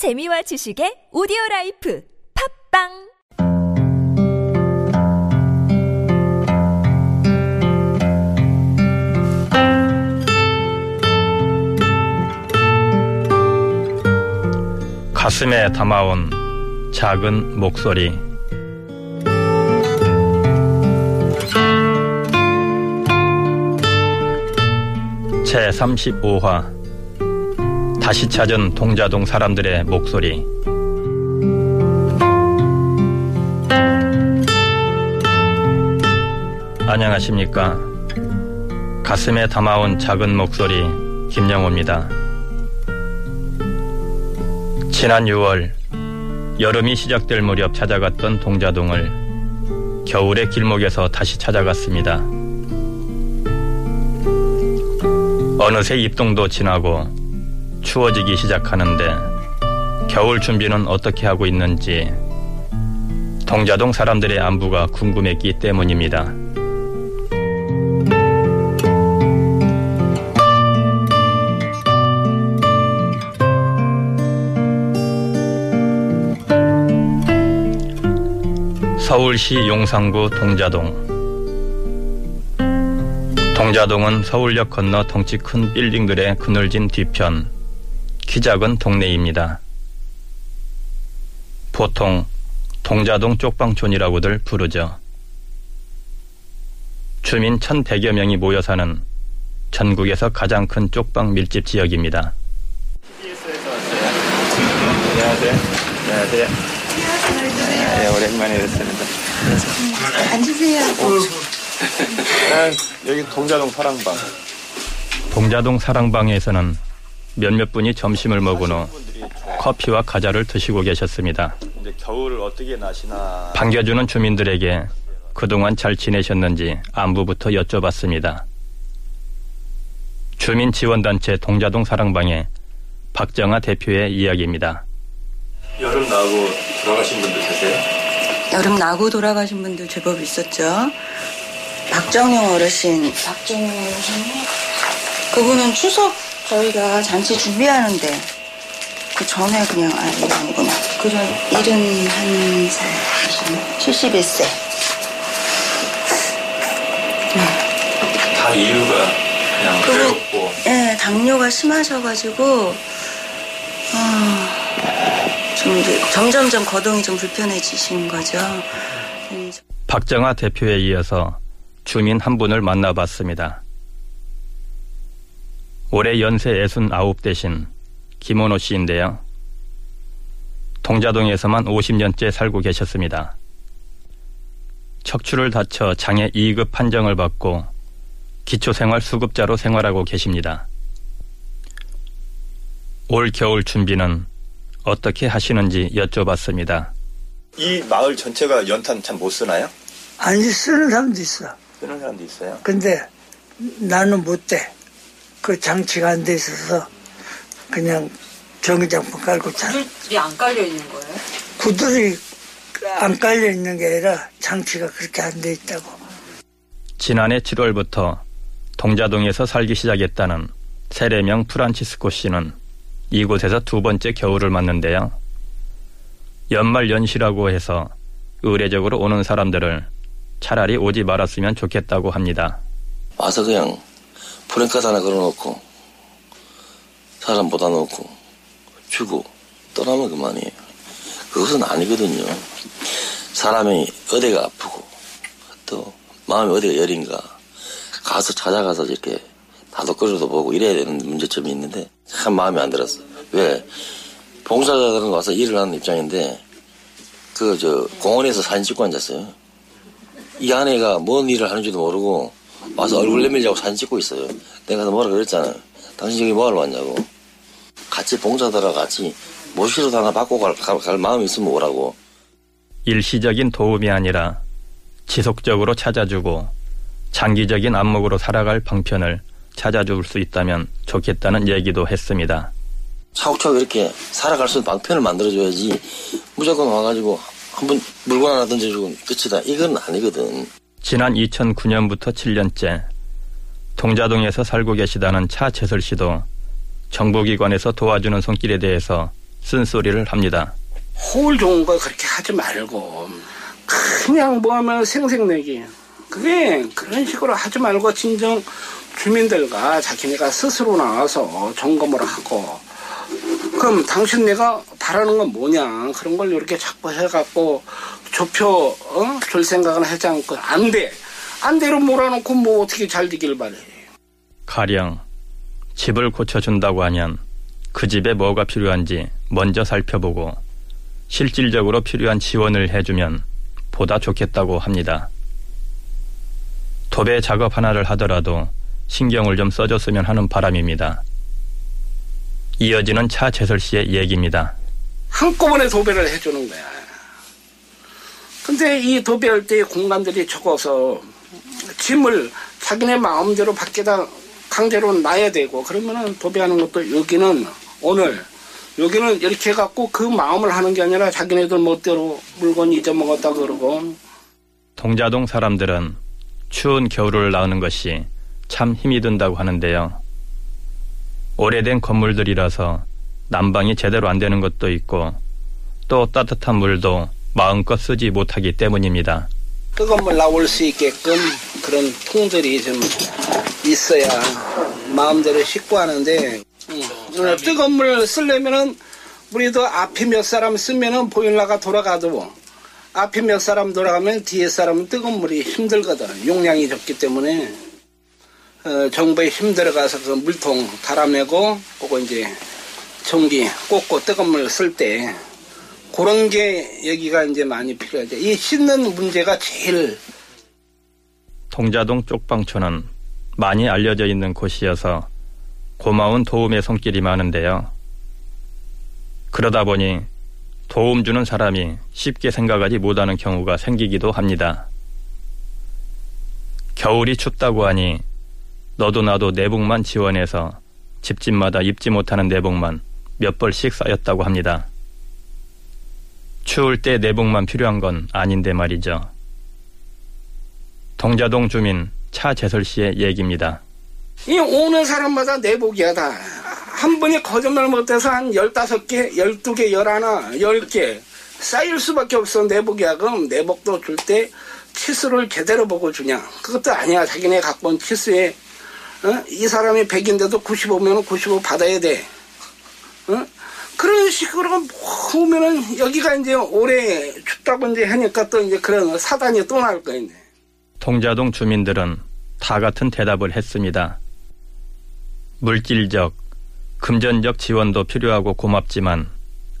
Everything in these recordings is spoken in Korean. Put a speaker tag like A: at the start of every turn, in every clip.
A: 재미와 지식의 오디오 라이프 팝빵!
B: 가슴에 담아온 작은 목소리. 제 35화 다시 찾은 동자동 사람들의 목소리. 안녕하십니까. 가슴에 담아온 작은 목소리 김영호입니다. 지난 6월 여름이 시작될 무렵 찾아갔던 동자동을 겨울의 길목에서 다시 찾아갔습니다. 어느새 입동도 지나고 추워지기 시작하는데 겨울 준비는 어떻게 하고 있는지 동자동 사람들의 안부가 궁금했기 때문입니다. 서울시 용산구 동자동 동자동은 서울역 건너 덩치 큰 빌딩들의 그늘진 뒤편 키 작은 동네입니다. 보통 동자동 쪽방촌이라고들 부르죠. 주민 1,100여 명이 모여 사는 전국에서 가장 큰 쪽방 밀집 지역입니다.
C: 안녕하세요. 안녕하세요. 네, 오랜만에 뵙습니다.
D: 앉으세요.
C: 아, 여기 동자동 사랑방.
B: 동자동 사랑방에서는 몇몇 분이 점심을 먹은 후 커피와 과자를 드시고 계셨습니다.
C: 겨울을 어떻게 나시나.
B: 반겨주는 주민들에게 그동안 잘 지내셨는지 안부부터 여쭤봤습니다. 주민 지원단체 동자동 사랑방의 박정아 대표의 이야기입니다.
C: 여름 나고 돌아가신 분들 계세요?
D: 여름 나고 돌아가신 분들 제법 있었죠. 박정영 어르신, 박정영 어르신이 그분은 추석 저희가 잔치 준비하는데 그 전에 그냥 아 이거 아니구나. 그전 71살, 71세.
C: 다 이유가 그냥
D: 그분,
C: 외롭고.
D: 예, 당뇨가 심하셔가지고 아, 좀 이제 점점점 거동이 좀 불편해지신 거죠. 음,
B: 박정아 대표에 이어서 주민 한 분을 만나봤습니다. 올해 연세 69 대신 김원호 씨인데요. 동자동에서만 50년째 살고 계셨습니다. 척추를 다쳐 장애 2급 판정을 받고 기초생활 수급자로 생활하고 계십니다. 올 겨울 준비는 어떻게 하시는지 여쭤봤습니다.
C: 이 마을 전체가 연탄 참 못 쓰나요?
E: 아니 쓰는 사람도 있어.
C: 쓰는 사람도 있어요.
E: 근데 나는 못 돼. 그 장치가 안 돼 있어서 그냥 전기장판 깔고 자.
F: 구들이 안 깔려 있는 거예요?
E: 구들이 안 깔려 있는 게 아니라 장치가 그렇게 안 돼 있다고.
B: 지난해 7월부터 동자동에서 살기 시작했다는 세례명 프란치스코 씨는 이곳에서 두 번째 겨울을 맞는데요. 연말 연시라고 해서 의례적으로 오는 사람들을 차라리 오지 말았으면 좋겠다고 합니다.
G: 와서 그냥 프랭카드 하나 걸어놓고 사람 보다 놓고 주고 떠나면 그만이에요. 그것은 아니거든요. 사람이 어디가 아프고 또 마음이 어디가 여린가 가서 찾아가서 이렇게 다독거려도 보고 이래야 되는 문제점이 있는데 참 마음에 안 들었어. 왜? 봉사자들은 와서 일을 하는 입장인데 그 저 공원에서 사진 찍고 앉았어요. 이 아내가 뭔 일을 하는지도 모르고 와서 얼굴 내밀자고 사진 찍고 있어요. 내가 뭐라 그랬잖아. 당신 여기 뭐하러 왔냐고. 같이 봉사들하고 같이 모시러 하나 받고 갈, 갈, 갈 마음이 있으면 오라고.
B: 일시적인 도움이 아니라 지속적으로 찾아주고 장기적인 안목으로 살아갈 방편을 찾아줄 수 있다면 좋겠다는 얘기도 했습니다.
G: 차곡차곡 이렇게 살아갈 수 있는 방편을 만들어줘야지 무조건 와가지고 한번 물건 하나 던져주고 끝이다. 이건 아니거든.
B: 지난 2009년부터 7년째 동자동에서 살고 계시다는 차재설 씨도 정부기관에서 도와주는 손길에 대해서 쓴소리를 합니다.
F: 호울 좋은 거 그렇게 하지 말고 그냥 뭐 하면 생색내기 그게 그런 식으로 하지 말고 진정 주민들과 자기네가 스스로 나와서 점검을 하고 그럼 당신 내가 바라는 건 뭐냐 그런 걸 이렇게 자꾸 해갖고 좁혀 어? 줄 생각은 하지 않고 안 돼 안 돼로 몰아놓고 뭐 어떻게 잘 되길 바래
B: 가령 집을 고쳐준다고 하면 그 집에 뭐가 필요한지 먼저 살펴보고 실질적으로 필요한 지원을 해주면 보다 좋겠다고 합니다. 도배 작업 하나를 하더라도 신경을 좀 써줬으면 하는 바람입니다. 이어지는 차 재설 씨의 얘기입니다.
F: 한꺼번에 도배를 해주는 거야. 근데 이 도배할 때 공간들이 적어서 짐을 자기네 마음대로 밖에다 강제로 놔야 되고 그러면은 도배하는 것도 여기는 오늘 여기는 이렇게 해갖고 그 마음을 하는 게 아니라 자기네들 멋대로 물건 잊어먹었다 그러고
B: 동자동 사람들은 추운 겨울을 나오는 것이 참 힘이 든다고 하는데요. 오래된 건물들이라서 난방이 제대로 안 되는 것도 있고 또 따뜻한 물도 마음껏 쓰지 못하기 때문입니다.
F: 뜨거운 물 나올 수 있게끔 그런 통들이 좀 있어야 마음대로 씻고 하는데 응. 어, 뜨거운 물 쓰려면은 우리도 앞에 몇 사람 쓰면은 보일러가 돌아가도 앞에 몇 사람 돌아가면 뒤에 사람은 뜨거운 물이 힘들거든 용량이 적기 때문에 어, 정부에 힘들어가서 그 물통 달아매고 그거 이제 전기 꽂고 뜨거운 물 쓸 때 그런 게 여기가 이제 많이 필요하죠. 이 씻는 문제가 제일
B: 동자동 쪽방촌은 많이 알려져 있는 곳이어서 고마운 도움의 손길이 많은데요. 그러다 보니 도움 주는 사람이 쉽게 생각하지 못하는 경우가 생기기도 합니다. 겨울이 춥다고 하니 너도 나도 내복만 지원해서 집집마다 입지 못하는 내복만 몇 벌씩 쌓였다고 합니다. 추울 때 내복만 필요한 건 아닌데 말이죠. 동자동 주민 차재설 씨의 얘기입니다.
F: 이 오는 사람마다 내복이야 다. 한 분이 거짓말 못해서 한 15개, 12개, 11, 10개 쌓일 수밖에 없어 내복이야. 그럼 내복도 줄 때 치수를 제대로 보고 주냐. 그것도 아니야. 자기네 갖고 온 치수에 어? 이 사람이 100인데도 95면 95 받아야 돼. 어? 그런 식으로 보면은 여기가 이제 올해 춥다고 이제 하니까 또 이제 그런 사단이 또 나올 거예요.
B: 동자동 주민들은 다 같은 대답을 했습니다. 물질적, 금전적 지원도 필요하고 고맙지만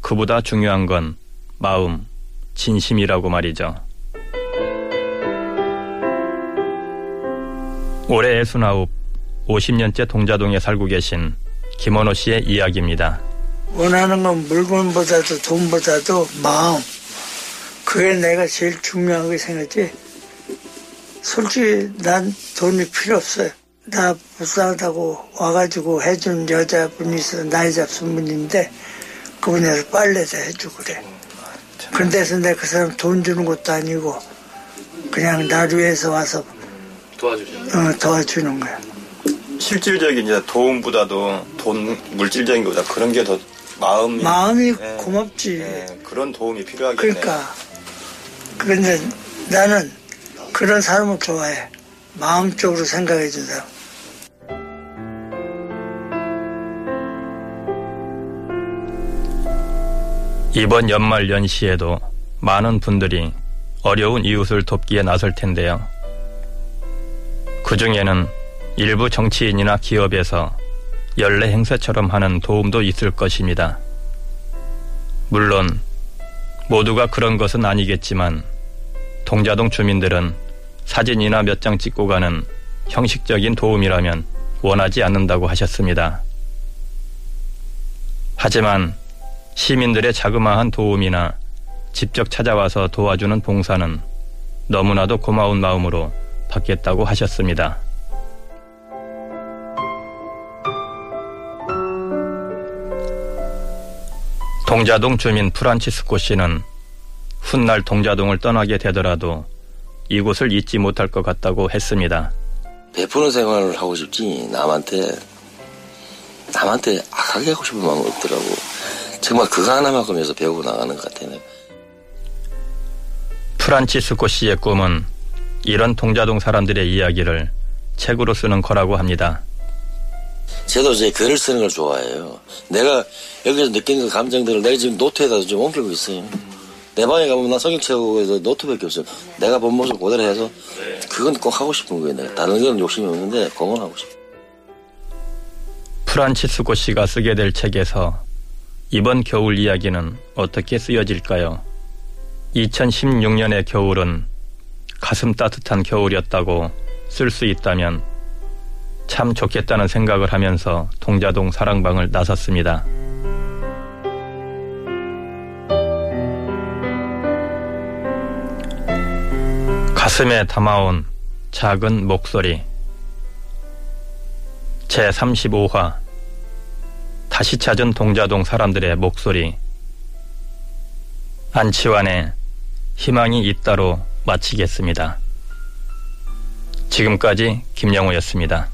B: 그보다 중요한 건 마음, 진심이라고 말이죠. 올해 69, 50년째 동자동에 살고 계신 김원호 씨의 이야기입니다.
E: 원하는 건 물건보다도 돈보다도 마음. 그게 내가 제일 중요하게 생각했지. 솔직히 난 돈이 필요 없어요. 나 불쌍하다고 와가지고 해준 여자분이 있어 나이 잡순 분인데 그분에서 빨래도 해주고 그래. 그런데서 내가 그 사람 돈 주는 것도 아니고 그냥 나를 위해서 와서
C: 도와주죠.
E: 어, 도와주는 거야.
C: 실질적인 이제 도움보다도 돈 물질적인 것보다 그런 게 더 마음이
E: 마음이
C: 예,
E: 고맙지.
C: 예, 그런 도움이 필요하겠네.
E: 그러니까 그런데 나는 그런 사람을 좋아해. 마음적으로 생각해 준 사람.
B: 이번 연말 연시에도 많은 분들이 어려운 이웃을 돕기에 나설 텐데요. 그 중에는 일부 정치인이나 기업에서 연례 행사처럼 하는 도움도 있을 것입니다. 물론 모두가 그런 것은 아니겠지만 동자동 주민들은 사진이나 몇 장 찍고 가는 형식적인 도움이라면 원하지 않는다고 하셨습니다. 하지만 시민들의 자그마한 도움이나 직접 찾아와서 도와주는 봉사는 너무나도 고마운 마음으로 받겠다고 하셨습니다. 동자동 주민 프란치스코 씨는 훗날 동자동을 떠나게 되더라도 이곳을 잊지 못할 것 같다고 했습니다.
G: 베푸는 생활을 하고 싶지 남한테 남한테 악하게 하고 싶은 마음은 없더라고 정말 그거 하나만큼 해서 배우고 나가는 것 같아요.
B: 프란치스코 씨의 꿈은 이런 동자동 사람들의 이야기를 책으로 쓰는 거라고 합니다.
G: 저도 이제 글을 쓰는 걸 좋아해요. 내가 여기서 느끼는 그 감정들을 내가 지금 노트에다 좀 옮기고 있어요. 내 방에 가면 나 성경 채우고 노트밖에 없어요. 내가 본 모습 그대로 해서 그건 꼭 하고 싶은 거예요. 내가 다른 건 욕심이 없는데 그건 하고 싶어.
B: 프란치스코 씨가 쓰게 될 책에서 이번 겨울 이야기는 어떻게 쓰여질까요? 2016년의 겨울은 가슴 따뜻한 겨울이었다고 쓸 수 있다면 참 좋겠다는 생각을 하면서 동자동 사랑방을 나섰습니다. 가슴에 담아온 작은 목소리 제35화 다시 찾은 동자동 사람들의 목소리 안치환의 희망이 있다로 마치겠습니다. 지금까지 김영우였습니다.